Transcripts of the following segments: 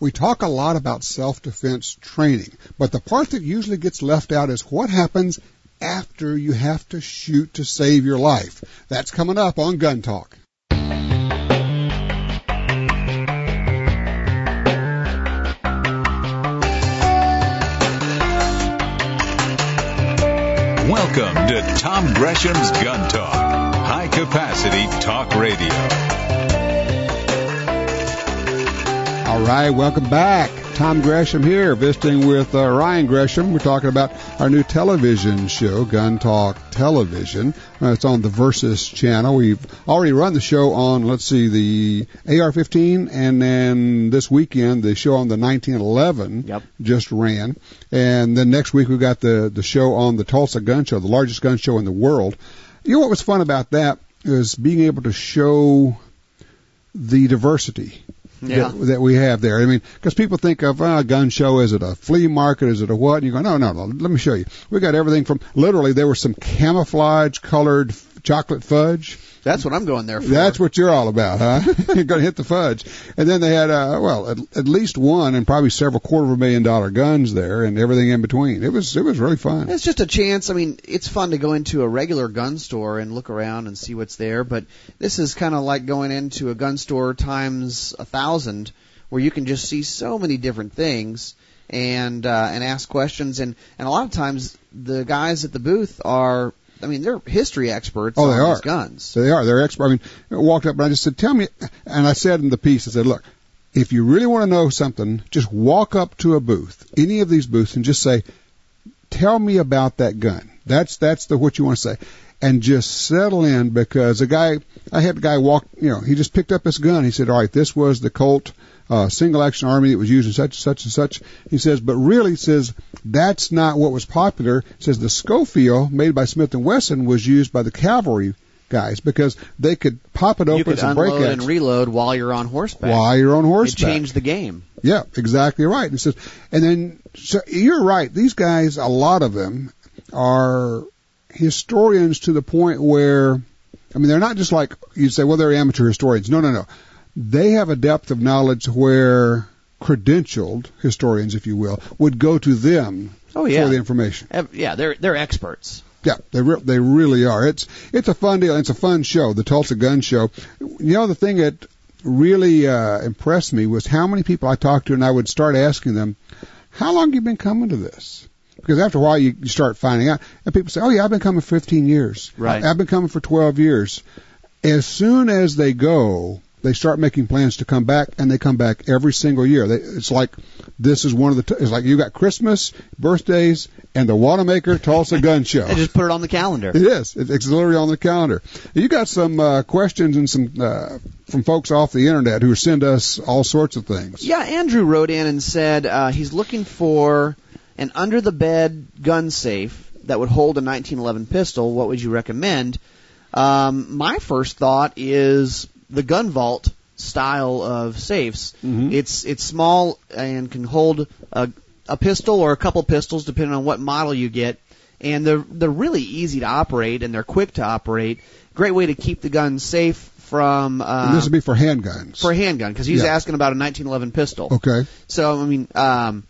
we talk a lot about self-defense training, but the part that usually gets left out is what happens after you have to shoot to save your life. That's coming up on Gun Talk. Welcome to Tom Gresham's Gun Talk, high capacity talk radio. All right, welcome back. Tom Gresham here, visiting with uh, Ryan Gresham. We're talking about our new television show, Gun Talk Television. Uh, it's on the Versus channel. We've already run the show on, let's see, the AR-15, and then this weekend the show on the 1911 Yep. just ran, and then next week we got the the show on the Tulsa Gun Show, the largest gun show in the world. You know what was fun about that is being able to show the diversity Yeah. that, that we have there. I mean, because people think of uh, gun show, is it a flea market, is it a what? And you go, no, no, no. Let me show you. We got everything from literally there was some camouflage colored chocolate fudge. That's what I'm going there for. That's what you're all about, huh? you're going to hit the fudge. And then they had, uh, well, at, at least one and probably several quarter of a million dollar guns there and everything in between. It was, it was really fun. It's just a chance. I mean, it's fun to go into a regular gun store and look around and see what's there, but this is kind of like going into a gun store times a thousand, where you can just see so many different things and uh, and ask questions. And and a lot of times the guys at the booth are, I mean, they're history experts Oh, on they are. these guns. They are. They're expert. I mean, I walked up and I just said, "Tell me," and I said in the piece, I said, "Look, if you really want to know something, just walk up to a booth, any of these booths, and just say, "Tell me about that gun." That's that's the what you want to say, and just settle in because a guy, I had a guy walk, you know, he just picked up this gun. He said, "All right, this was the Colt." Uh, single action army that was used in such and such and such. He says, but really says that's not what was popular. Says the Schofield made by Smith and Wesson was used by the cavalry guys because they could pop it You open could as a break unload and reload while you're on horseback. while you're on horseback, It changed the game. Yeah, exactly right. And says, and then so you're right. These guys, a lot of them, are historians to the point where, I mean, they're not just like you say, well, they're amateur historians. No, no, no. They have a depth of knowledge where credentialed historians, if you will, would go to them Oh yeah. for the information. Yeah, they're they're experts. Yeah, they re- they really are. It's it's a fun deal. It's a fun show, the Tulsa Gun Show. You know, the thing that really uh, impressed me was how many people I talked to, and I would start asking them, "How long have you been coming to this?" Because after a while, you, you start finding out, and people say, "Oh yeah, I've been coming 15 years. Right. I've been coming for 12 years." As soon as they go, they start making plans to come back, and they come back every single year. They, it's like this is one of the. T- it's like you got Christmas, birthdays, and the Wanenmacher Tulsa Gun Show. They just put it on the calendar. It is. It- It's literally on the calendar. You got some uh, questions and some uh, from folks off the internet who send us all sorts of things. Yeah, Andrew wrote in and said uh, he's looking for an under the bed gun safe that would hold a 1911 pistol. What would you recommend? Um, my first thought is the gun vault style of safes. Mhm. It's it's small and can hold a, a pistol or a couple pistols depending on what model you get. And they're they're really easy to operate and they're quick to operate. Great way to keep the gun safe from uh, this would be for handguns. for a handgun because he's Yeah. asking about a 1911 pistol. okay. So I mean, um,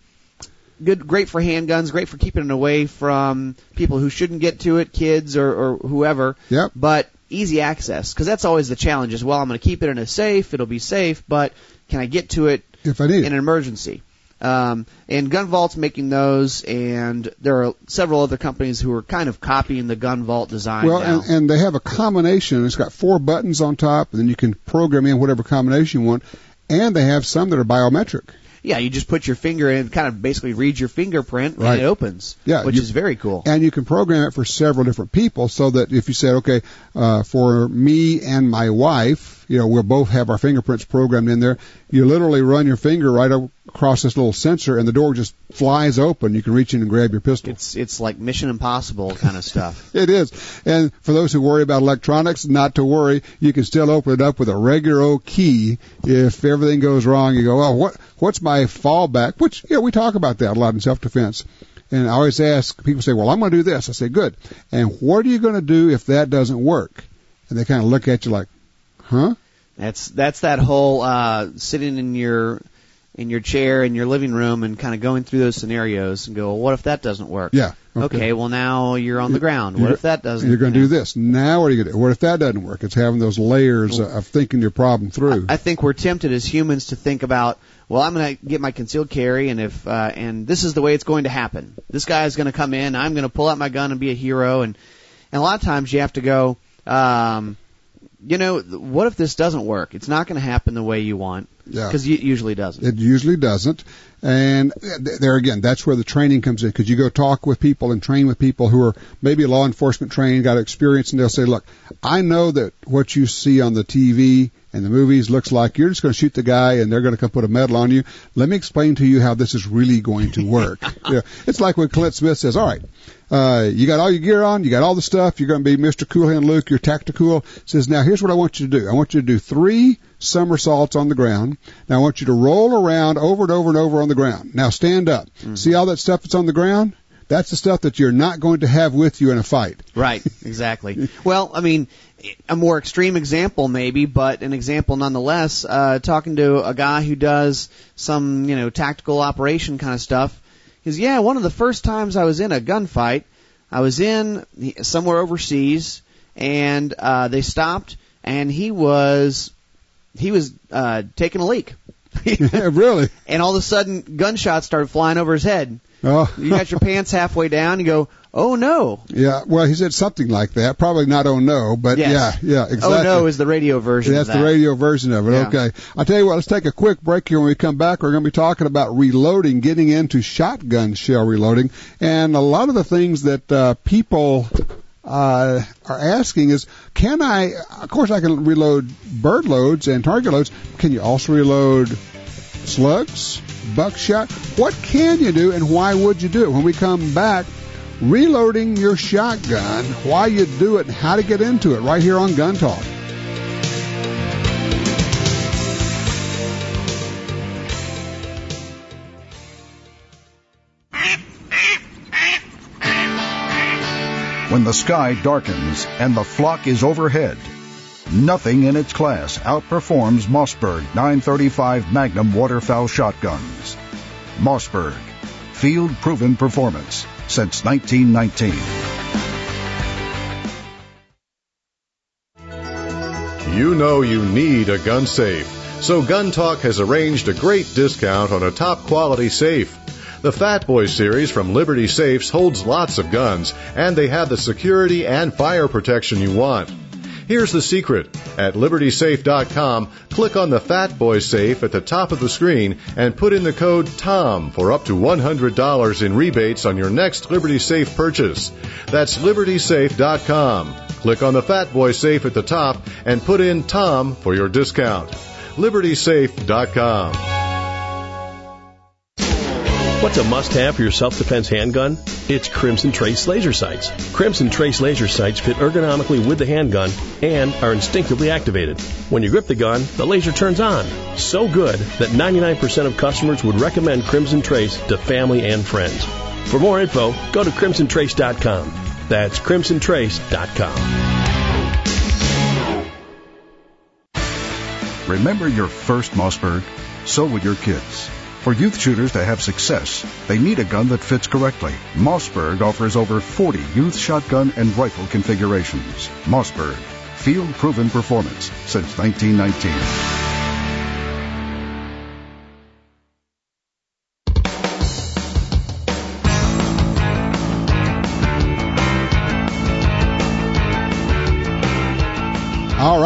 good, great for handguns, great for keeping it away from people who shouldn't get to it, kids or, or whoever. Yep. But easy access because that's always the challenge. As well, I'm going to keep it in a safe. It'll be safe, but can I get to it If I need in an emergency? Um, and Gun Vault's making those, and there are several other companies who are kind of copying the Gun Vault design Well, now. and, and they have a combination. It's got four buttons on top, and then you can program in whatever combination you want. And they have some that are biometric. Yeah, you just put your finger in, kind of basically reads your fingerprint, Right. and it opens. Yeah, which you- is very cool. And you can program it for several different people so that if you said, okay, uh, for me and my wife, you know, we'll both have our fingerprints programmed in there. You literally run your finger right across this little sensor and the door just flies open. You can reach in and grab your pistol. It's it's like Mission Impossible kind of stuff. It is. And for those who worry about electronics, not to worry. You can still open it up with a regular old key. If everything goes wrong, you go, oh, what, what's my fallback? Which, yeah, we talk about that a lot in self-defense. And I always ask, people say, well, I'm going to do this. I say, good. And what are you going to do if that doesn't work? And they kind of look at you like, huh? That's that's that whole uh, sitting in your in your chair in your living room and kind of going through those scenarios and go, well, what if that doesn't work? Yeah. Okay. well now you're on the ground. What You're- if that doesn't? You're going to you do this. Now what are you going to do? What if that doesn't work? It's having those layers of thinking your problem through. I think we're tempted as humans to think about, well, I'm going to get my concealed carry, and if uh, and this is the way it's going to happen. This guy is going to come in. I'm going to pull out my gun and be a hero, and and a lot of times you have to go, um, you know, what if this doesn't work? It's not going to happen the way you want yeah. because it usually doesn't. It usually doesn't. And there again, that's where the training comes in because you go talk with people and train with people who are maybe law enforcement trained, got experience, and they'll say, look, I know that what you see on the TV and the movies looks like you're just going to shoot the guy and they're going to come put a medal on you. Let me explain to you how this is really going to work. yeah. It's like when Clint Smith says, all right, uh, you got all your gear on, you got all the stuff, you're going to be Mr. Cool Hand Luke, you're tactical. Says, now here's what I want you to do. I want you to do three somersaults on the ground. Now I want you to roll around over and over and over on the ground. Now stand up. See all that stuff that's on the ground? That's the stuff that you're not going to have with you in a fight. Right, exactly. well, I mean, a more extreme example maybe, but an example nonetheless. Uh, talking to a guy who does some, you know, tactical operation kind of stuff. Is yeah, one of the first times I was in a gunfight, I was in somewhere overseas, and uh, they stopped, and he was he was uh, taking a leak, Yeah, really? and all of a sudden gunshots started flying over his head. Oh, You got your pants halfway down, you go, oh no, yeah. Well, he said something like that. Probably not oh no, but Yes. yeah, yeah, exactly. oh no is the radio version. That's of that. the radio version of it. Yeah. Okay. I'll tell you what, let's take a quick break here. When we come back, we're going to be talking about reloading, getting into shotgun shell reloading. And a lot of the things that uh, people uh, are asking is, can I, of course, I can reload bird loads and target loads. Can you also reload slugs, buckshot? What can you do and why would you do it? When we come back, reloading your shotgun, why you do it, and how to get into it, right here on Gun Talk. When the sky darkens and the flock is overhead. Nothing in its class outperforms Mossberg 935 Magnum waterfowl shotguns. Mossberg, field proven performance since 1919. You know you need a gun safe, so Gun Talk has arranged a great discount on a top quality safe. The Fat Boy series from Liberty Safes holds lots of guns, and they have the security and fire protection you want. Here's the secret. At libertysafe.com, click on the Fat Boy safe at the top of the screen and put in the code TOM for up to $100 in rebates on your next Liberty Safe purchase. That's libertysafe.com. Click on the Fat Boy safe at the top and put in TOM for your discount. libertysafe.com. What's a must-have for your self-defense handgun? It's Crimson Trace laser sights. Crimson Trace laser sights fit ergonomically with the handgun and are instinctively activated. When you grip the gun, the laser turns on. So good that 99% of customers would recommend Crimson Trace to family and friends. For more info, go to crimsontrace.com. That's crimsontrace.com. Remember your first Mossberg? So will your kids. For youth shooters to have success, they need a gun that fits correctly. Mossberg offers over 40 youth shotgun and rifle configurations. Mossberg, field proven performance since 1919.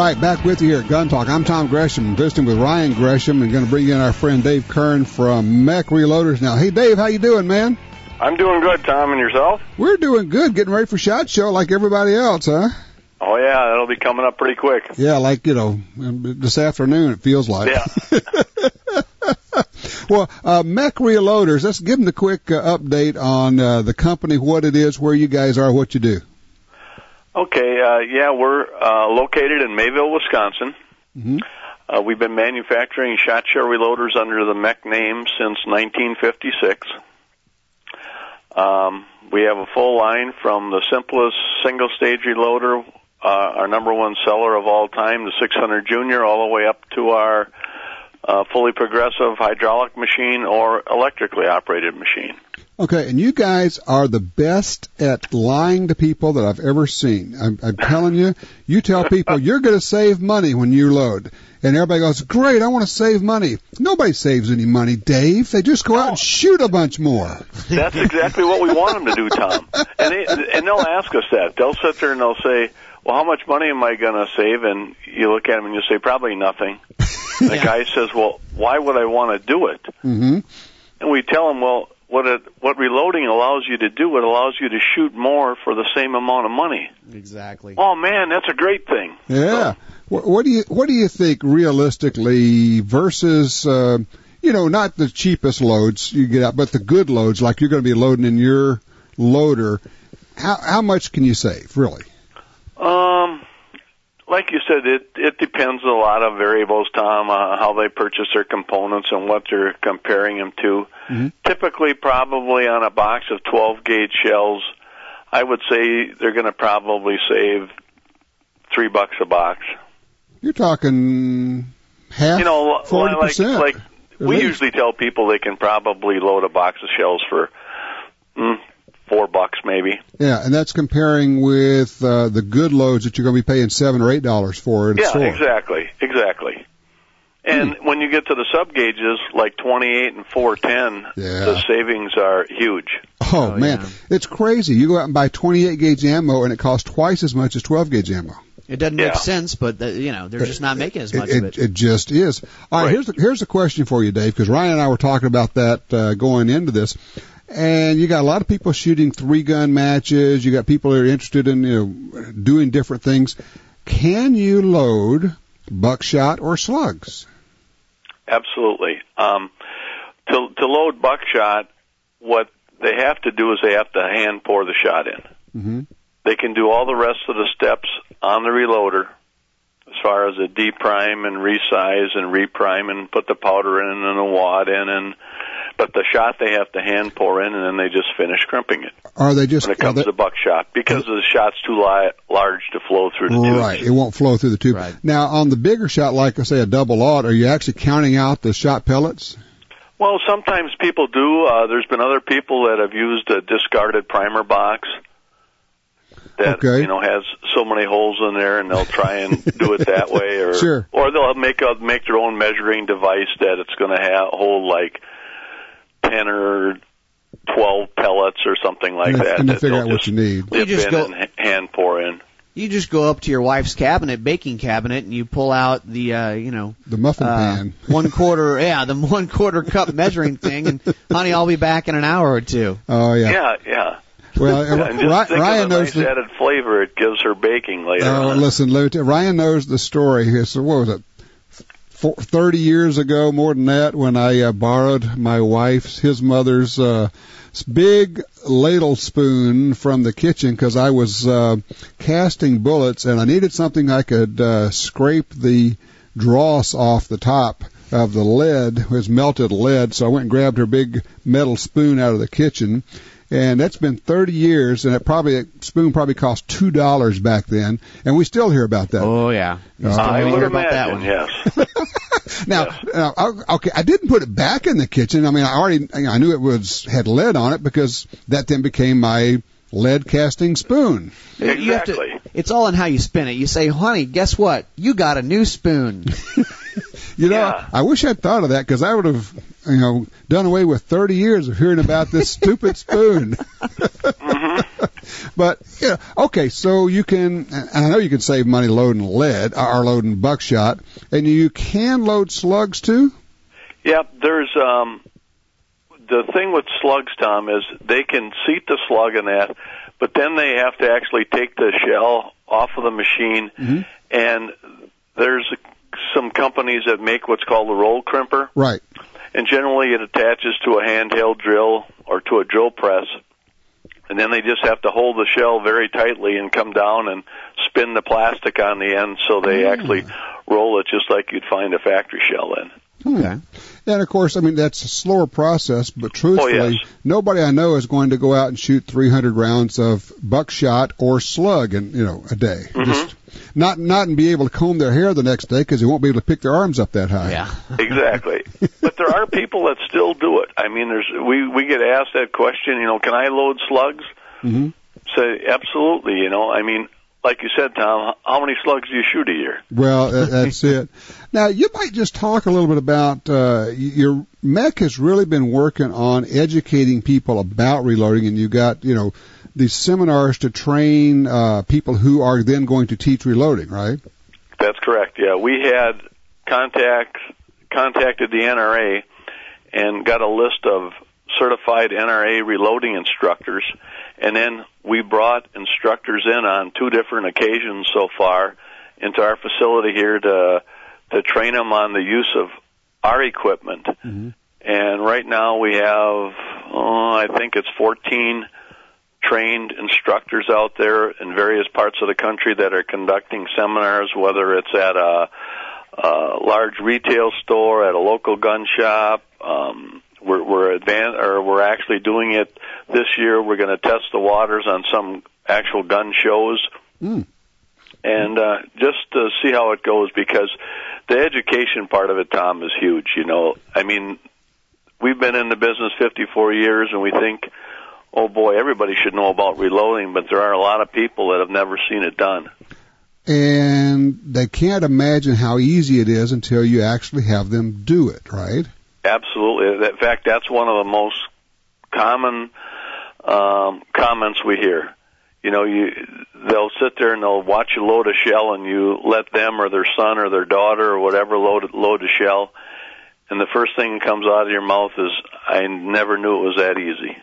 Right, back with you here at Gun Talk. I'm Tom Gresham, visiting with Ryan Gresham, and going to bring in our friend Dave Kern from MEC Reloaders. Now, hey Dave, how you doing, man? I'm doing good, Tom, and yourself? We're doing good, getting ready for SHOT Show like everybody else, huh? Oh yeah, that'll be coming up pretty quick. Yeah, like you know, this afternoon it feels like. Yeah. well, uh, MEC Reloaders. Let's give them the quick uh, update on uh, the company, what it is, where you guys are, what you do. Okay, uh, yeah, we're uh, located in Mayville, Wisconsin. Mhm. Uh, we've been manufacturing shot shell reloaders under the MEC name since 1956. Um, we have a full line from the simplest single stage reloader, uh, our number one seller of all time, the 600 Junior, all the way up to our uh, fully progressive hydraulic machine or electrically operated machine. Okay, and you guys are the best at lying to people that I've ever seen. I'm, I'm telling you, you tell people you're going to save money when you load. And everybody goes, great, I want to save money. Nobody saves any money, Dave. They just go out and shoot a bunch more. That's exactly what we want them to do, Tom. And, they, and they'll ask us that. They'll sit there and they'll say, well, how much money am I going to save? And you look at them and you say, probably nothing. And the guy says, well, why would I want to do it? hmm And we tell him, well, what it, what reloading allows you to do, it allows you to shoot more for the same amount of money. Exactly. Oh man, that's a great thing. Yeah. What, what do you What do you think realistically versus uh, you know not the cheapest loads you get out, but the good loads like you're going to be loading in your loader? How how much can you save really? Um, like you said, it it depends a lot of variables, Tom, uh, how they purchase their components and what they're comparing them to. Mhm. Typically, probably on a box of 12 gauge shells, I would say they're going to probably save three bucks a box. You're talking half, You know, forty like percent. like we usually tell people they can probably load a box of shells for mm, four bucks maybe. Yeah, and that's comparing with uh, the good loads that you're going to be paying seven or eight dollars for in a Yeah, store. exactly, exactly. And when you get to the sub gauges like 28 and 410, Yeah. the savings are huge. Oh, Oh, man, yeah. it's crazy. You go out and buy 28 gauge ammo, and it costs twice as much as 12 gauge ammo. It doesn't Yeah. make sense, but the, you know they're just not making as much it, of it. it just is. All right, Right. here's the, here's a question for you, Dave, because Ryan and I were talking about that uh, going into this, and you got a lot of people shooting three gun matches. You got people that are interested in you know doing different things. Can you load buckshot or slugs? Absolutely. Um, to to load buckshot, what they have to do is they have to hand pour the shot in. Mm-hmm. They can do all the rest of the steps on the reloader, as far as a deprime and resize and reprime and put the powder in and the wad in and. But the shot they have to hand pour in, and then they just finish crimping it. Are they just when it comes they- to buckshot because the shot's too li- large to flow through the tubes. Right, it won't flow through the tube. Right. Now, on the bigger shot, like I say, a double aught, are you actually counting out the shot pellets? Well, sometimes people do. Uh, there's been other people that have used a discarded primer box that Okay. you know has so many holes in there, and they'll try and do it that way, or Sure. or they'll make a make their own measuring device that it's going to have hold like ten or twelve pellets or something like and, that. and to that figure out what you need. You just go- hand pour in. You just go up to your wife's cabinet, baking cabinet, and you pull out the uh, you know The muffin uh, pan. one quarter, yeah, the one quarter cup measuring thing, and honey, I'll be back in an hour or two. Oh yeah. Yeah, yeah. Well, and just Ry- Ryan of the knows nice the. added flavor it gives her baking later Oh, on. listen, let me Ryan knows the story. He said, what was it? Four, Thirty years ago, more than that, when I uh, borrowed my wife's, his mother's uh, big ladle spoon from the kitchen because I was uh, casting bullets and I needed something I could uh, scrape the dross off the top of the lead. It was melted lead, so I went and grabbed her big metal spoon out of the kitchen. And that's been 30 years, and it probably that spoon probably cost two dollars back then, and we still hear about that. Oh yeah, You still I hear would about that one. yes. Now, now, I- okay, I didn't put it back in the kitchen. I mean, I already, I knew it was had lead on it because that then became my lead casting spoon. You have to- Exactly. it's all in how you spin it. You say, honey, guess what? You got a new spoon. You know, Yeah. I wish I'd thought of that because I would have, you know, done away with 30 years of hearing about this stupid spoon. But you know, okay, so you can, and I know you can save money loading lead or loading buckshot, and you can load slugs too. Yep, there's um the thing with slugs, Tom, is they can seat the slug in that, but then they have to actually take the shell off of the machine, and there's some companies that make what's called a roll crimper, Right. And generally it attaches to a handheld drill or to a drill press, and then they just have to hold the shell very tightly and come down and spin the plastic on the end so they actually roll it just like you'd find a factory shell in. Okay. And of course, I mean that's a slower process, but truthfully, Oh, yes. nobody I know is going to go out and shoot 300 rounds of buckshot or slug in you know a day. Mm-hmm. Just not not and be able to comb their hair the next day because they won't be able to pick their arms up that high. Yeah. exactly. but there are people that still do it. I mean, there's we we get asked that question. You know, can I load slugs? hmm Say absolutely. You know, I mean, like you said, Tom, how many slugs do you shoot a year? Well, that's it. Now, you might just talk a little bit about uh, your MEC has really been working on educating people about reloading, and you got you know these seminars to train uh, people who are then going to teach reloading, right? That's correct. Yeah, we had contact contacted the NRA and got a list of certified NRA reloading instructors, and then we brought instructors in on two different occasions so far into our facility here to to train them on the use of our equipment. And right now we have, oh, I think it's 14 trained instructors out there in various parts of the country that are conducting seminars, whether it's at a, a large retail store, at a local gun shop. Um, we're we're advan- or we're actually doing it this year. We're going to test the waters on some actual gun shows Mm. and uh, just to see how it goes because the education part of it, Tom, is huge. You know, I mean, we've been in the business 54 years, and we think, oh boy, everybody should know about reloading, but there are a lot of people that have never seen it done. And they can't imagine how easy it is until you actually have them do it, right? Absolutely. In fact, that's one of the most common um, comments we hear. You know, you they'll sit there and they'll watch you load a shell, and you let them or their son or their daughter or whatever load load a shell, and the first thing that comes out of your mouth is, "I never knew it was that easy."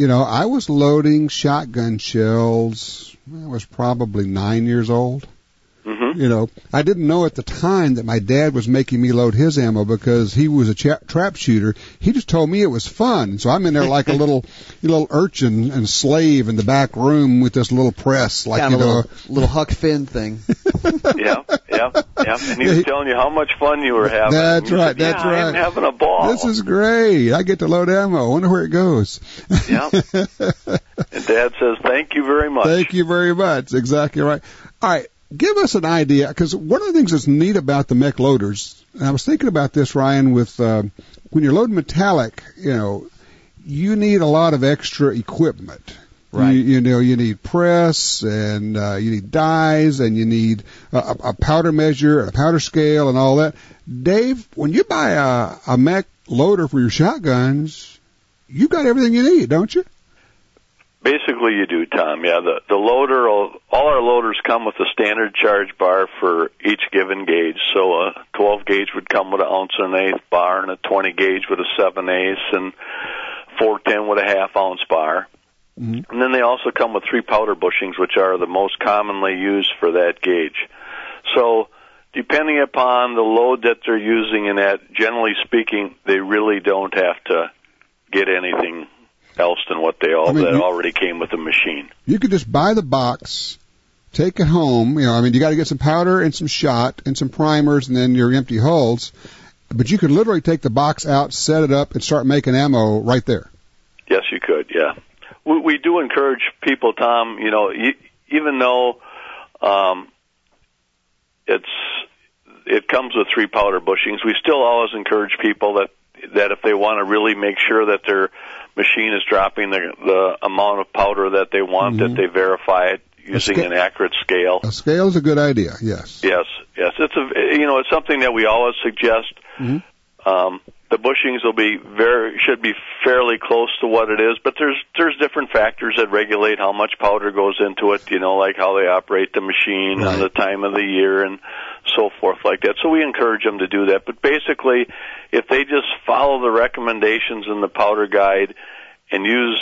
You know, I was loading shotgun shells. I was probably nine years old. Hmm You know, I didn't know at the time that my dad was making me load his ammo because he was a cha- trap shooter. He just told me it was fun. So I'm in there like a little, little urchin and slave in the back room with this little press, like kind you of a know. little, little Huck Finn thing. yeah, yeah, yeah. And he was telling you how much fun you were having. That's right, said, that's yeah, I'm right. having a ball. This is great. I get to load ammo. I wonder where it goes. Yeah. and Dad says, "Thank you very much." Thank you very much. Exactly right. All right. Give us an idea, because one of the things that's neat about the MEC loaders, and I was thinking about this, Ryan, with uh, when you're loading metallic, you know, you need a lot of extra equipment. Right. You, you know, you need press and uh, you need dies and you need a, a powder measure, a powder scale, and all that. Dave, when you buy a, a MEC loader for your shotguns, you got everything you need, don't you? Basically, you do, Tom. Yeah, the the loader, all our loaders come with a standard charge bar for each given gauge. So a 12 gauge would come with an ounce and an eighth bar, and a 20 gauge with a seven eighths, and 410 with a half ounce bar. Mhm. And then they also come with three powder bushings, which are the most commonly used for that gauge. So, depending upon the load that they're using in that, generally speaking, they really don't have to get anything else than what they all I mean, that you- already came with the machine. You could just buy the box, take it home. You know, I mean, you got to get some powder and some shot and some primers, and then your empty hulls. But you could literally take the box out, set it up, and start making ammo right there. Yes, you could. Yeah, we, we do encourage people, Tom. You know, e even though um, it's it comes with three powder bushings, we still always encourage people that that if they want to really make sure that their machine is dropping the the amount of powder that they want, Mhm. that they verify it using sca- an accurate scale. A scale is a good idea. Yes. Yes, yes, it's a you know it's something that we always suggest. Mhm. Um, the bushings will be very should be fairly close to what it is, but there's there's different factors that regulate how much powder goes into it. You know, like how they operate the machine Right. and the time of the year and so forth like that. So we encourage them to do that. But basically, if they just follow the recommendations in the powder guide and use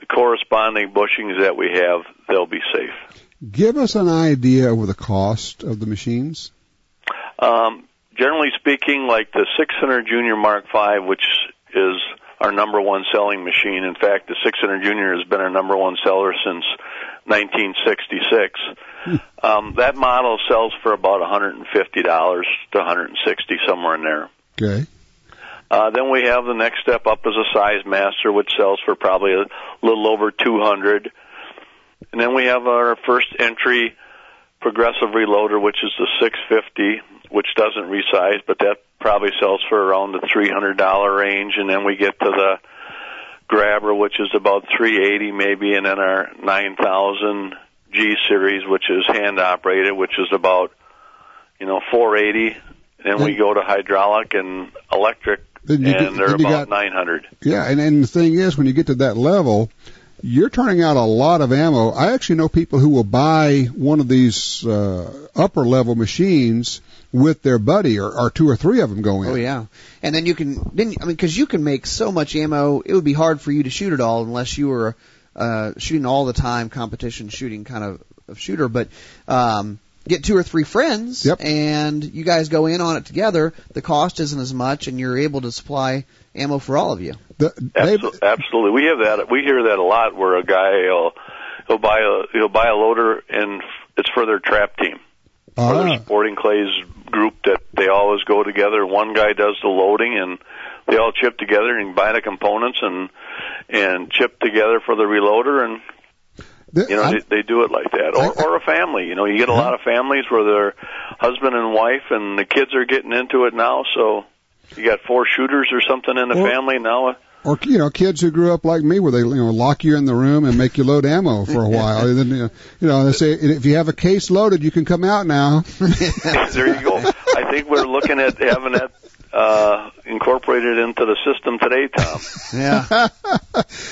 the corresponding bushings that we have, they'll be safe. Give us an idea of the cost of the machines. Um, generally speaking, like the 600 Junior Mark V, which is our number one selling machine. In fact, the 600 Junior has been our number one seller since 1966. Um, that model sells for about $150 to 160 somewhere in there. Okay. Uh, then we have the next step up as a Sizemaster, which sells for probably a little over 200. And then we have our first entry progressive reloader, which is the 650, which doesn't resize, but that probably sells for around the $300 range, and then we get to the grabber, which is about 380 maybe, and then our 9000 G series, which is hand operated, which is about you know 480. Then we go to hydraulic and electric, and get- they're about got- 900. Yeah, and, and the thing is, when you get to that level, you're turning out a lot of ammo. I actually know people who will buy one of these uh, upper level machines with their buddy, or, or two or three of them go in. Oh yeah, and then you can then I mean because you can make so much ammo, it would be hard for you to shoot it all unless you were uh, shooting all the time competition shooting kind of, of shooter. But um, get two or three friends, Yep. and you guys go in on it together. The cost isn't as much, and you're able to supply ammo for all of you. The, Dave, Absolutely, absolutely. We have that. We hear that a lot, where a guy will he'll buy a he'll buy a loader, and it's for their trap team. or ah, their sporting clays group that they always go together. One guy does the loading and they all chip together and buy the components and and chip together for the reloader and you know they, they do it like that. Or or a family. You know you get a lot of families where they're husband and wife and the kids are getting into it now so you got four shooters or something in the Well- family now or you know, kids who grew up like me, where they you know lock you in the room and make you load ammo for a while. And then you know, you know, they say if you have a case loaded, you can come out now. there you go I think we're looking at having that uh incorporated into the system today Tom Yeah.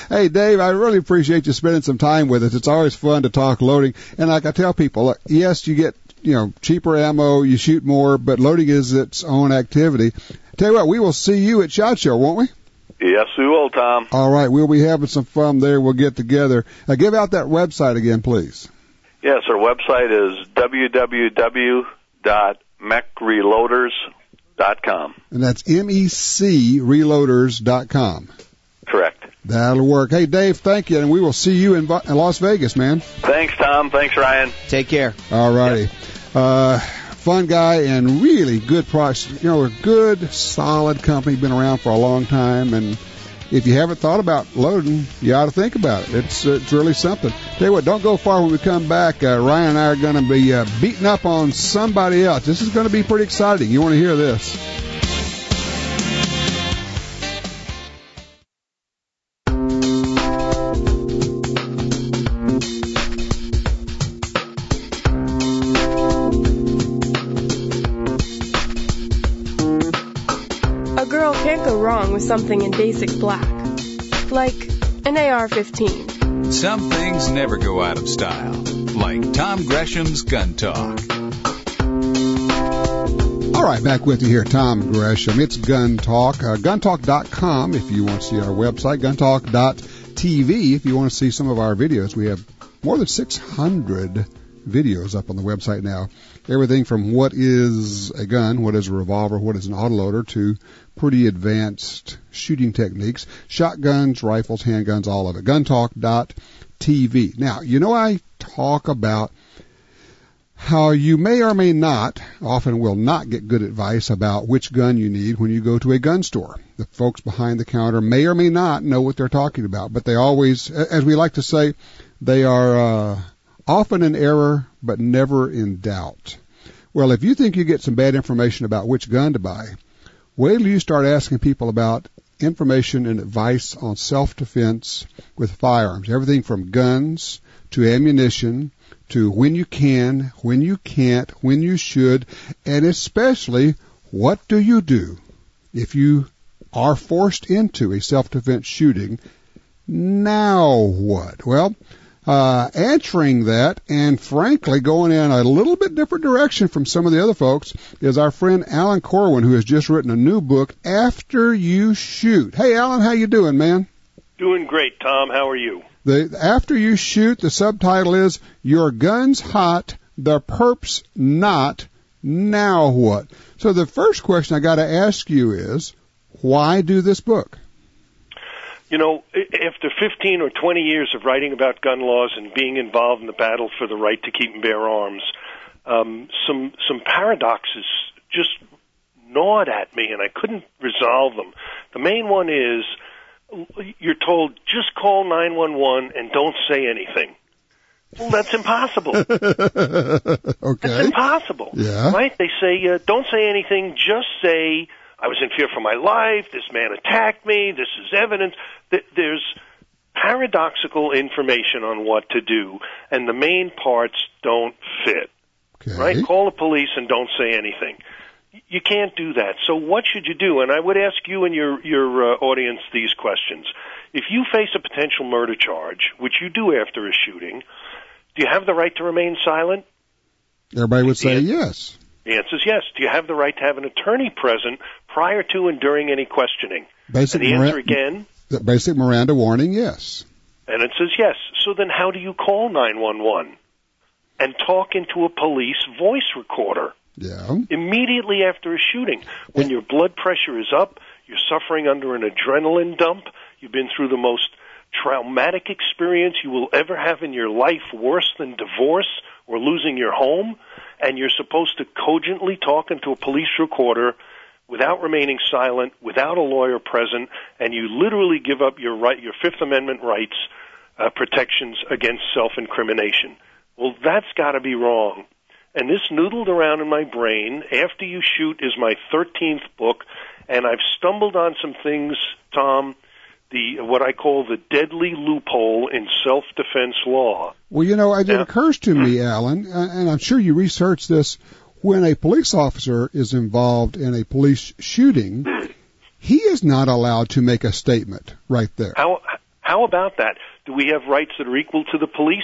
hey, Dave, I really appreciate you spending some time with us. It's always fun to talk loading. And like I tell people, look, yes, you get, you know, cheaper ammo, you shoot more, but loading is its own activity. Tell you what, we will see you at SHOT Show, won't we? Yes we will Tom All right, we'll be having some fun there. We'll get together. Uh, give out that website again, please. Yes, our website is www.mecreloaders.com. And that's E mecreloaders.com. Correct. That'll work. Hey, Dave, thank you. And we will see you in, Vo- in Las Vegas, man. Thanks, Tom. Thanks, Ryan. Take care. All righty. Uh, fun guy and really good price. You know, a good, solid company, been around for a long time. And if you haven't thought about loading, you ought to think about it. It's it's really something. Tell you what, don't go far when we come back. Uh, Ryan and I are going to be uh, beating up on somebody else. This is going to be pretty exciting. You want to hear this? Something in basic black. Like an AR 15. Some things never go out of style, like Tom Gresham's Gun Talk. All right, back with you here, Tom Gresham. It's Gun Talk. Uh, guntalk.com if you want to see our website. Guntalk.tv if you want to see some of our videos. We have more than 600 videos up on the website now. Everything from what is a gun, what is a revolver, what is an autoloader, to pretty advanced shooting techniques, shotguns, rifles, handguns, all of it. Guntalk.tv. Now, you know I talk about how you may or may not, often will not get good advice about which gun you need when you go to a gun store. The folks behind the counter may or may not know what they're talking about, but they always, as we like to say, they are uh, often in error, but never in doubt. Well, if you think you get some bad information about which gun to buy, wait till you start asking people about information and advice on self-defense with firearms. Everything from guns to ammunition to when you can, when you can't, when you should, and especially what do you do if you are forced into a self-defense shooting? Now what? Well, uh, answering that and frankly going in a little bit different direction from some of the other folks is our friend Alan Korwin who has just written a new book, After You Shoot. Hey Alan, how you doing, man? Doing great, Tom. How are you? The after you shoot, the subtitle is "Your gun's hot, the perp's not. Now what?" So the first question I got to ask you is, why do this book? You know, after 15 or 20 years of writing about gun laws and being involved in the battle for the right to keep and bear arms, um, some some paradoxes just gnawed at me, and I couldn't resolve them. The main one is you're told just call 911 and don't say anything. Well, that's impossible. okay. That's impossible. Yeah. Right? They say, uh, don't say anything, just say, I was in fear for my life, this man attacked me, this is evidence. Th- There's paradoxical information on what to do, and the main parts don't fit. Okay. Right? Call the police and don't say anything. You can't do that. So what should you do? And I would ask you and your your uh, audience these questions. If you face a potential murder charge, which you do after a shooting, do you have the right to remain silent? Everybody would say yes. The answer is yes. Do you have the right to have an attorney present prior to and during any questioning? Basic, and the answer Mira- again, the basic Miranda warning, yes. and it says yes. So then how do you call 911 and talk into a police voice recorder Yeah. immediately after a shooting when your blood pressure is up, you're suffering under an adrenaline dump, you've been through the most traumatic experience you will ever have in your life, worse than divorce or losing your home, and you're supposed to cogently talk into a police recorder without remaining silent, without a lawyer present, and you literally give up your right, your Fifth Amendment rights, uh, protections against self-incrimination. Well, that's got to be wrong. And this noodled around in my brain. After You Shoot is my 13th book, and I've stumbled on some things, Tom, the what I call the deadly loophole in self-defense law. Well, you know, it, occurs to me, Alan, uh, and I'm sure you researched this, when a police officer is involved in a police shooting, he is not allowed to make a statement right there. How how about that? Do we have rights that are equal to the police?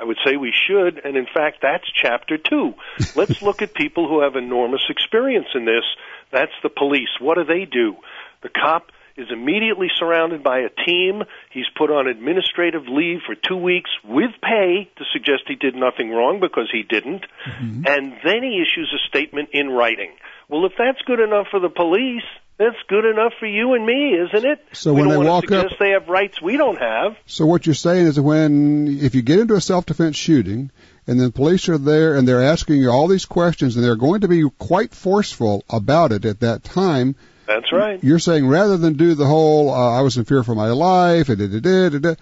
I would say we should, and in fact, that's chapter two. Let's look at people who have enormous experience in this. That's the police. What do they do? The cop is immediately surrounded by a team. He's put on administrative leave for two weeks with pay to suggest he did nothing wrong because he didn't. Mm-hmm. And then he issues a statement in writing. Well, if that's good enough for the police, that's good enough for you and me, isn't it? So we when don't they walk up- they have rights we don't have. So what you're saying is when, if you get into a self-defense shooting, and then police are there and they're asking you all these questions and they're going to be quite forceful about it at that time, That's right. you're saying rather than do the whole, uh, I was in fear for my life, da, da, da, da,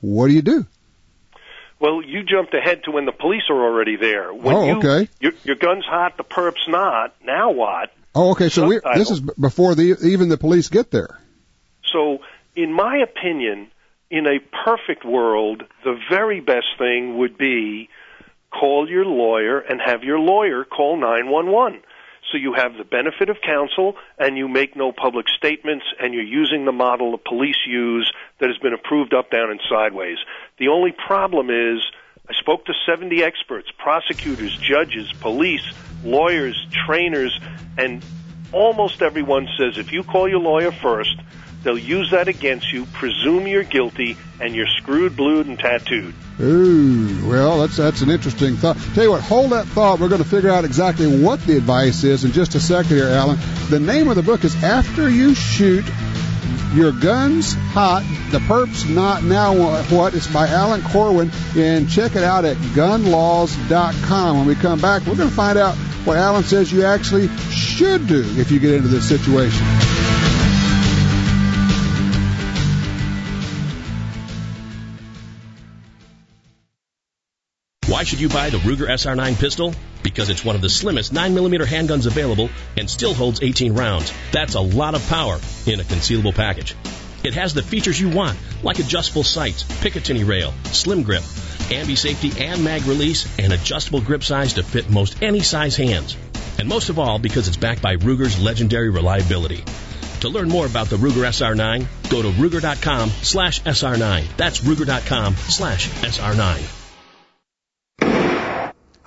what do you do? Well, you jumped ahead to when the police are already there. When Oh, you, okay. Your, your gun's hot, the perp's not. Now what? Oh, okay. So we, this is before the even the police get there. So, in my opinion, in a perfect world, the very best thing would be call your lawyer and have your lawyer call 911. So you have the benefit of counsel and you make no public statements and you're using the model the police use that has been approved up, down, and sideways. The only problem is I spoke to 70 experts, prosecutors, judges, police, lawyers, trainers, and almost everyone says if you call your lawyer first, they'll use that against you, presume you're guilty, and you're screwed, blued, and tattooed. Ooh, well, that's that's an interesting thought. Tell you what, hold that thought. We're going to figure out exactly what the advice is in just a second here, Alan. The name of the book is After You Shoot. Your gun's hot, the perp's not. Now what? It's by Alan Korwin, and check it out at gunlaws.com. When we come back, we're going to find out what Alan says you actually should do if you get into this situation. Why should you buy the Ruger SR9 pistol? Because it's one of the slimmest 9mm handguns available and still holds 18 rounds. That's a lot of power in a concealable package. It has the features you want, like adjustable sights, Picatinny rail, slim grip, ambi safety and mag release, and adjustable grip size to fit most any size hands. And most of all, because it's backed by Ruger's legendary reliability. To learn more about the Ruger SR9, go to ruger.com slash SR9. That's ruger.com slash SR9.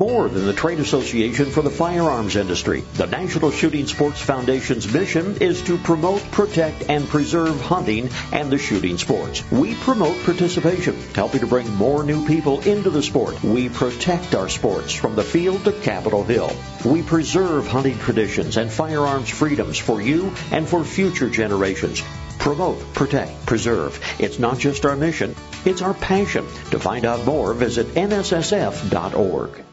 more than the trade association for the firearms industry. The National Shooting Sports Foundation's mission is to promote, protect, and preserve hunting and the shooting sports. We promote participation, helping to bring more new people into the sport. We protect our sports from the field to Capitol Hill. We preserve hunting traditions and firearms freedoms for you and for future generations. Promote, protect, preserve. It's not just our mission, it's our passion. To find out more, visit nssf.org.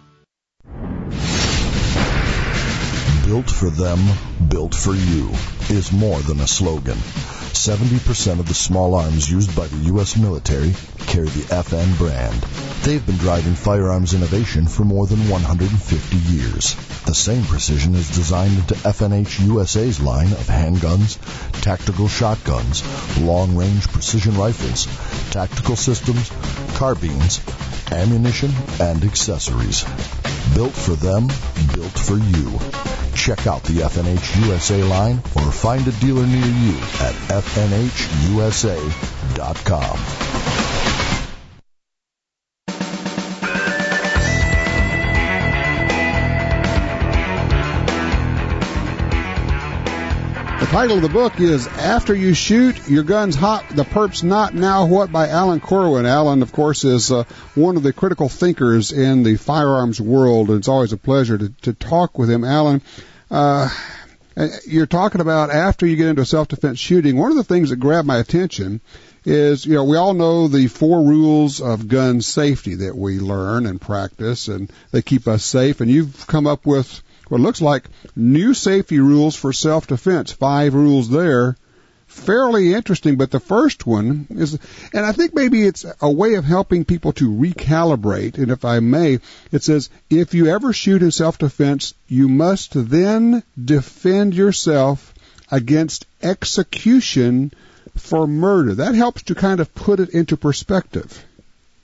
Built for them, built for you is more than a slogan. 70% of the small arms used by the U.S. military carry the FN brand. They've been driving firearms innovation for more than 150 years. The same precision is designed into FNH USA's line of handguns, tactical shotguns, long-range precision rifles, tactical systems, carbines, ammunition, and accessories. Built for them, built for you. Check out the FNH USA line or find a dealer near you at FNHUSA.com. The title of the book is After You Shoot, Your Gun's Hot, The Perp's Not, Now What by Alan Korwin. Alan, of course, is uh, one of the critical thinkers in the firearms world, and it's always a pleasure to, to talk with him. Alan, uh, you're talking about after you get into self-defense shooting, one of the things that grabbed my attention is, you know, we all know the four rules of gun safety that we learn and practice, and they keep us safe, and you've come up with what looks like new safety rules for self-defense. Five rules there. Fairly interesting, but the first one is, and I think maybe it's a way of helping people to recalibrate. And if I may, it says, if you ever shoot in self-defense, you must then defend yourself against execution for murder. That helps to kind of put it into perspective.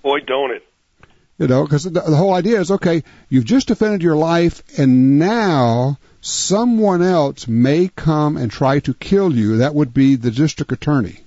Boy, don't it. You know, because the, the whole idea is okay, you've just defended your life, and now someone else may come and try to kill you. That would be the district attorney.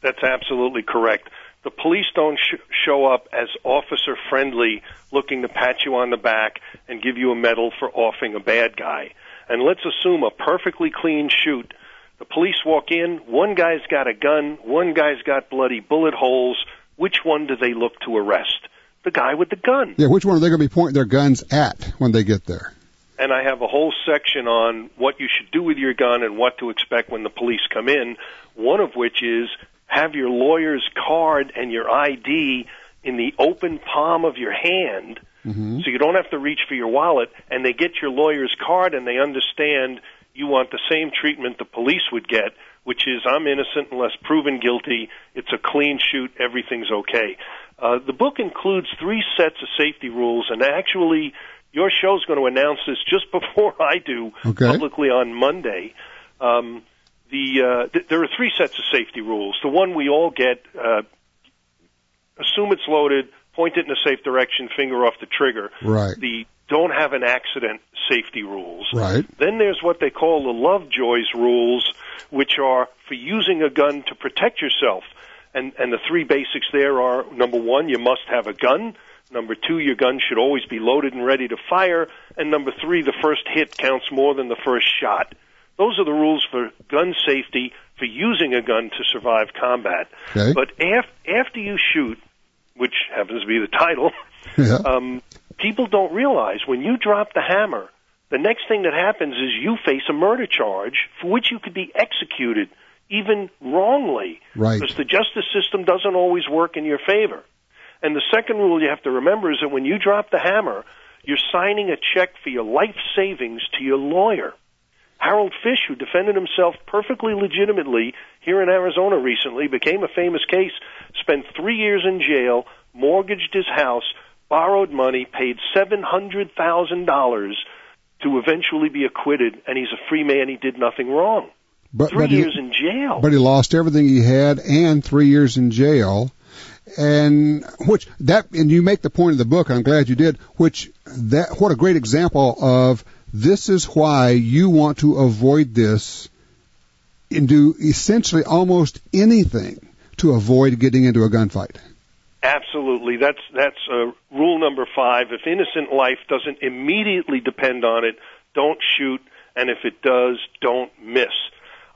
That's absolutely correct. The police don't sh- show up as officer friendly, looking to pat you on the back and give you a medal for offing a bad guy. And let's assume a perfectly clean shoot. The police walk in, one guy's got a gun, one guy's got bloody bullet holes. Which one do they look to arrest? the guy with the gun. Yeah, which one are they going to be pointing their guns at when they get there? And I have a whole section on what you should do with your gun and what to expect when the police come in. One of which is have your lawyer's card and your ID in the open palm of your hand. Mm-hmm. So you don't have to reach for your wallet, and they get your lawyer's card and they understand you want the same treatment the police would get, which is I'm innocent unless proven guilty. It's a clean shoot. Everything's okay. Uh, the book includes three sets of safety rules, and actually, your show's going to announce this just before I do okay. publicly on Monday. Um, the uh, th- there are three sets of safety rules. The one we all get: uh, assume it's loaded, point it in a safe direction, finger off the trigger. Right. The don't have an accident safety rules. Right. Then there's what they call the Lovejoy's rules, which are for using a gun to protect yourself. And, and the three basics there are number one, you must have a gun. Number two, your gun should always be loaded and ready to fire. And number three, the first hit counts more than the first shot. Those are the rules for gun safety for using a gun to survive combat. Okay. But af- after you shoot, which happens to be the title, yeah. um, people don't realize when you drop the hammer, the next thing that happens is you face a murder charge for which you could be executed even wrongly. Right. Because the justice system doesn't always work in your favor. And the second rule you have to remember is that when you drop the hammer, you're signing a check for your life savings to your lawyer. Harold Fish, who defended himself perfectly legitimately here in Arizona recently, became a famous case, spent three years in jail, mortgaged his house, borrowed money, paid $700,000 to eventually be acquitted, and he's a free man. He did nothing wrong. But, three but years he, in jail. But he lost everything he had and three years in jail. And which that and you make the point of the book, I'm glad you did. Which that what a great example of this is why you want to avoid this and do essentially almost anything to avoid getting into a gunfight. Absolutely. That's that's uh, rule number five. If innocent life doesn't immediately depend on it, don't shoot, and if it does, don't miss.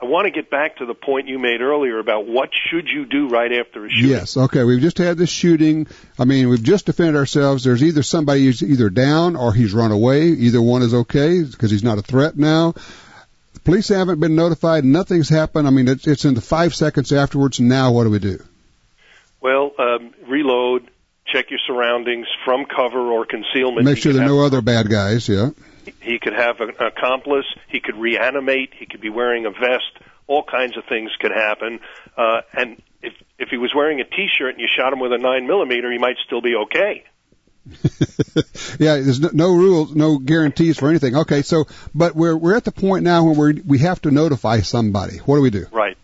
I want to get back to the point you made earlier about what should you do right after a shooting. Yes. Okay. We've just had this shooting. I mean, we've just defended ourselves. There's either somebody who's either down or he's run away. Either one is okay because he's not a threat now. The police haven't been notified. Nothing's happened. I mean, it's, it's in the five seconds afterwards. Now what do we do? Well, um, reload. Check your surroundings from cover or concealment. Make sure there are no other bad guys. Yeah. He could have an accomplice. He could reanimate. He could be wearing a vest. All kinds of things could happen. Uh, and if if he was wearing a T-shirt and you shot him with a nine millimeter, he might still be okay. yeah, there's no, no rules, no guarantees for anything. Okay, so but we're we're at the point now where we we have to notify somebody. What do we do? Right.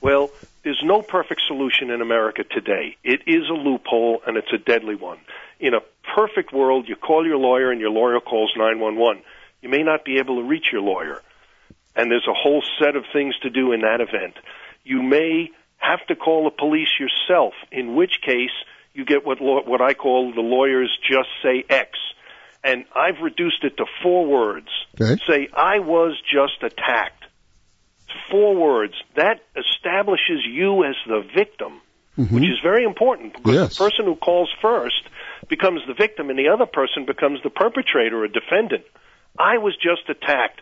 Well, there's no perfect solution in America today. It is a loophole, and it's a deadly one. In a perfect world, you call your lawyer, and your lawyer calls 911. You may not be able to reach your lawyer, and there's a whole set of things to do in that event. You may have to call the police yourself, in which case you get what law, what I call the lawyers just say X. And I've reduced it to four words. Okay. Say, I was just attacked. Four words. That establishes you as the victim, mm-hmm. which is very important because Yes. the person who calls first becomes the victim and the other person becomes the perpetrator or defendant. I was just attacked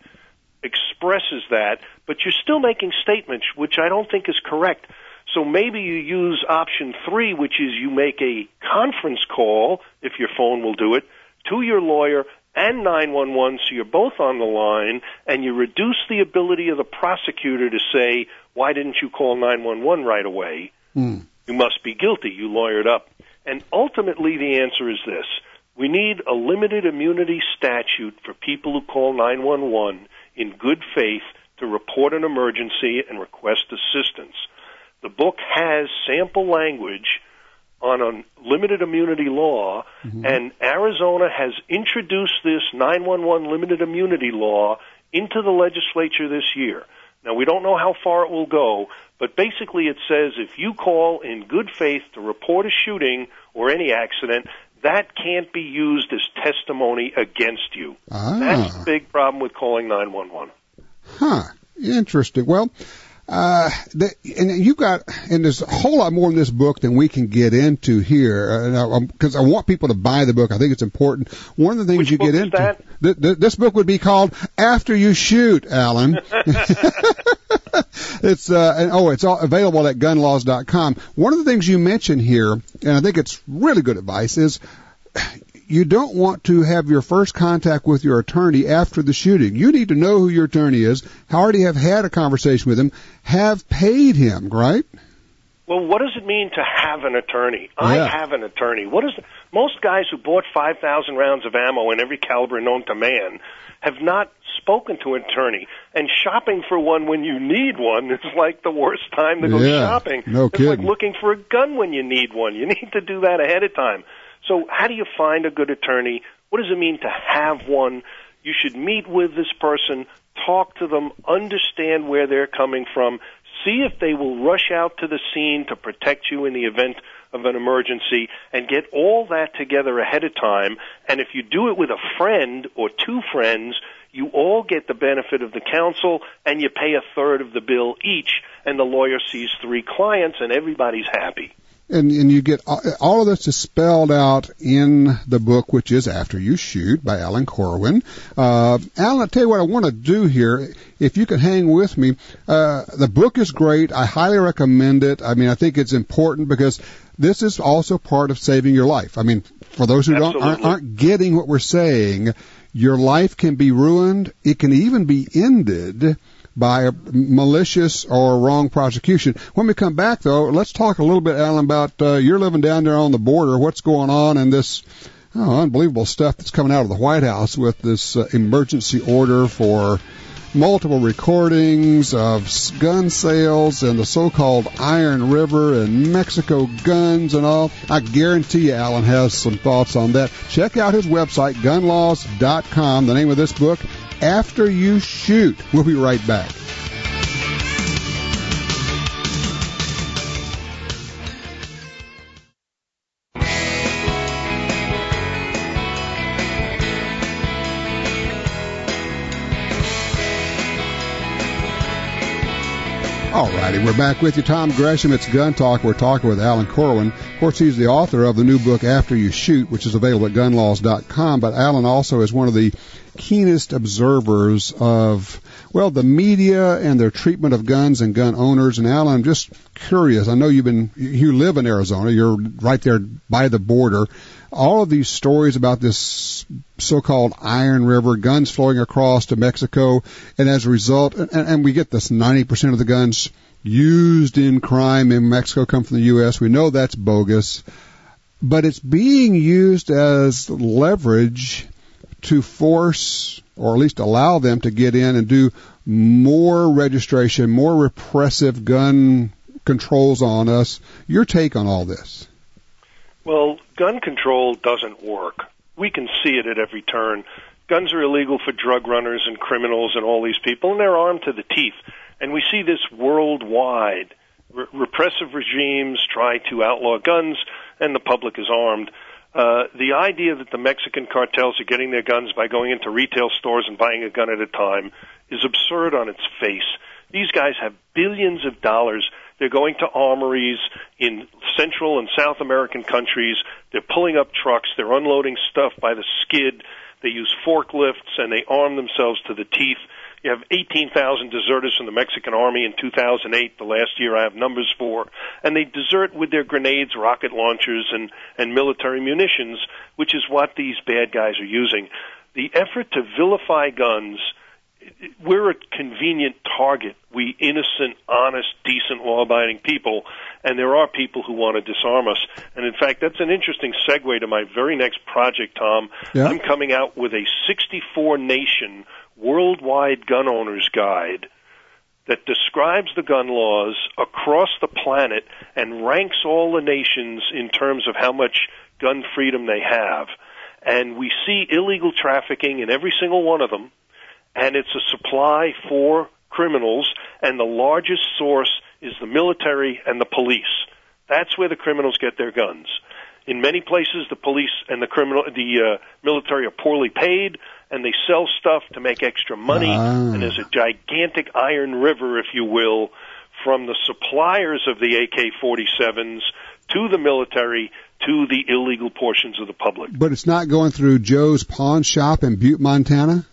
expresses that, but you're still making statements which I don't think is correct. So maybe you use option three, which is you make a conference call, if your phone will do it, to your lawyer and 911 so you're both on the line and you reduce the ability of the prosecutor to say, why didn't you call 911 right away? Hmm. You must be guilty. You lawyered up. And ultimately, the answer is this. We need a limited immunity statute for people who call 911 in good faith to report an emergency and request assistance. The book has sample language on a limited immunity law, mm-hmm. and Arizona has introduced this 911 limited immunity law into the legislature this year. Now, we don't know how far it will go, but basically it says if you call in good faith to report a shooting or any accident, that can't be used as testimony against you. Ah. That's the big problem with calling 911. Huh. Interesting. Well, uh, the, and you got, and there's a whole lot more in this book than we can get into here, because I want people to buy the book. I think it's important. One of the things Which you get into, th- th- this book would be called After You Shoot, Alan. it's uh, and, oh, it's all available at gunlaws.com. One of the things you mention here, and I think it's really good advice, is you don't want to have your first contact with your attorney after the shooting. You need to know who your attorney is, already have had a conversation with him, have paid him, right? Well, what does it mean to have an attorney? I Yeah. have an attorney. What is most guys who bought 5,000 rounds of ammo in every caliber known to man have not spoken to an attorney. And shopping for one when you need one is like the worst time to go Yeah, shopping. no it's like kidding. looking for a gun when you need one. You need to do that ahead of time. So, how do you find a good attorney? What does it mean to have one? You should meet with this person, talk to them, understand where they're coming from, see if they will rush out to the scene to protect you in the event of an emergency, and get all that together ahead of time. And if you do it with a friend or two friends, you all get the benefit of the counsel and you pay a third of the bill each, and the lawyer sees three clients, and everybody's happy. And and you get all, all of this is spelled out in the book, which is After You Shoot by Alan Korwin. Uh, Alan, I tell you what I want to do here. If you can hang with me, uh, the book is great. I highly recommend it. I mean, I think it's important because this is also part of saving your life. I mean, for those who don't aren't, aren't getting what we're saying, your life can be ruined. It can even be ended by a malicious or wrong prosecution. When we come back, though, let's talk a little bit, Alan, about uh, you're living down there on the border. What's going on in this oh, unbelievable stuff that's coming out of the White House with this uh, emergency order for multiple recordings of gun sales and the so-called Iron River and Mexico guns and all. I guarantee you Alan has some thoughts on that. Check out his website, gunlaws.com. The name of this book, after you shoot. We'll be right back. Alrighty, we're back with you, Tom Gresham. It's Gun Talk. We're talking with Alan Korwin. Of course, he's the author of the new book After You Shoot, which is available at gunlaws.com. But Alan also is one of the keenest observers of well the media and their treatment of guns and gun owners. And Alan, I'm just curious. I know you've been you live in Arizona. You're right there by the border. All of these stories about this so-called Iron River guns flowing across to Mexico, and as a result, and, and we get this 90% of the guns used in crime in Mexico come from the U.S. We know that's bogus, but it's being used as leverage to force or at least allow them to get in and do more registration, more repressive gun controls on us. Your take on all this? Well, gun control doesn't work. We can see it at every turn. Guns are illegal for drug runners and criminals and all these people, and they're armed to the teeth. And we see this worldwide. Re- repressive regimes try to outlaw guns, and the public is armed. Uh, the idea that the Mexican cartels are getting their guns by going into retail stores and buying a gun at a time is absurd on its face. These guys have billions of dollars. They're going to armories in Central and South American countries. They're pulling up trucks. They're unloading stuff by the skid. They use forklifts and they arm themselves to the teeth. You have 18,000 deserters from the Mexican army in 2008, the last year I have numbers for, and they desert with their grenades, rocket launchers, and, and military munitions, which is what these bad guys are using. The effort to vilify guns, we're a convenient target. We innocent, honest, decent, law-abiding people, and there are people who want to disarm us. And in fact, that's an interesting segue to my very next project, Tom. Yeah. I'm coming out with a 64 nation worldwide gun owners guide that describes the gun laws across the planet and ranks all the nations in terms of how much gun freedom they have. And we see illegal trafficking in every single one of them, and it's a supply for criminals, and the largest source is the military and the police. That's where the criminals get their guns. In many places, the police and the criminal, the uh, military are poorly paid, and they sell stuff to make extra money. Ah. And there's a gigantic iron river, if you will, from the suppliers of the AK-47s to the military to the illegal portions of the public. But it's not going through Joe's pawn shop in Butte, Montana.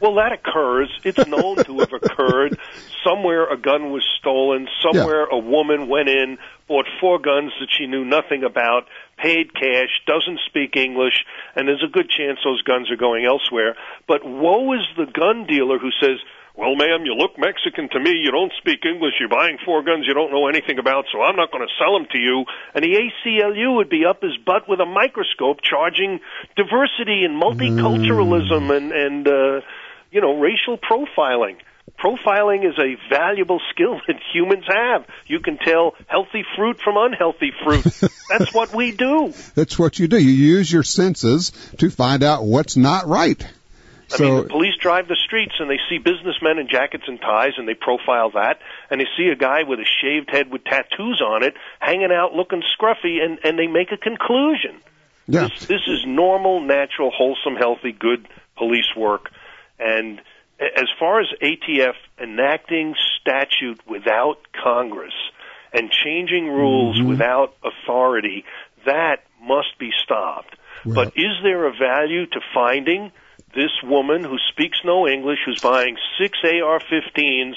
Well, that occurs. It's known to have occurred. Somewhere a gun was stolen. Somewhere a woman went in, bought four guns that she knew nothing about, paid cash, doesn't speak English, and there's a good chance those guns are going elsewhere. But woe is the gun dealer who says, well, ma'am, you look Mexican to me. You don't speak English. You're buying four guns you don't know anything about, so I'm not going to sell them to you. And the ACLU would be up his butt with a microscope charging diversity and multiculturalism and, and, uh, you know, racial profiling. Profiling is a valuable skill that humans have. You can tell healthy fruit from unhealthy fruit. That's what we do. That's what you do. You use your senses to find out what's not right. I mean, the police drive the streets and they see businessmen in jackets and ties and they profile that, and they see a guy with a shaved head with tattoos on it hanging out looking scruffy, and and they make a conclusion. Yeah. This this is normal, natural, wholesome, healthy, good police work, and as far as ATF enacting statute without Congress and changing rules mm-hmm. without authority, that must be stopped. But is there a value to finding this woman who speaks no English, who's buying six AR-15s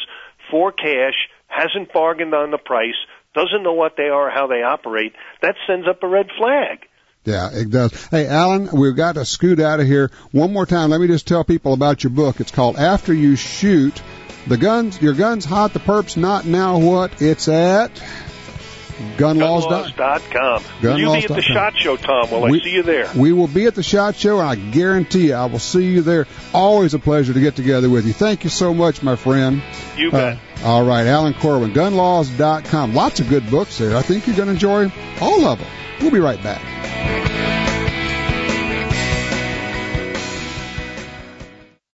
for cash, hasn't bargained on the price, doesn't know what they are, how they operate? That sends up a red flag. Yeah, it does. Hey, Alan, we've got to scoot out of here. One more time, let me just tell people about your book. It's called After You Shoot. The guns, your gun's hot, the perp's not. Now what? It's at. Gunlaws.com. Will you be at the SHOT Show, Tom? Will We- I see you there? We will be at the SHOT Show, and I guarantee you I will see you there. Always a pleasure to get together with you. Thank you so much, my friend. You bet. Uh, all right, Alan Korwin, gunlaws.com. Lots of good books there. I think you're going to enjoy all of them. We'll be right back.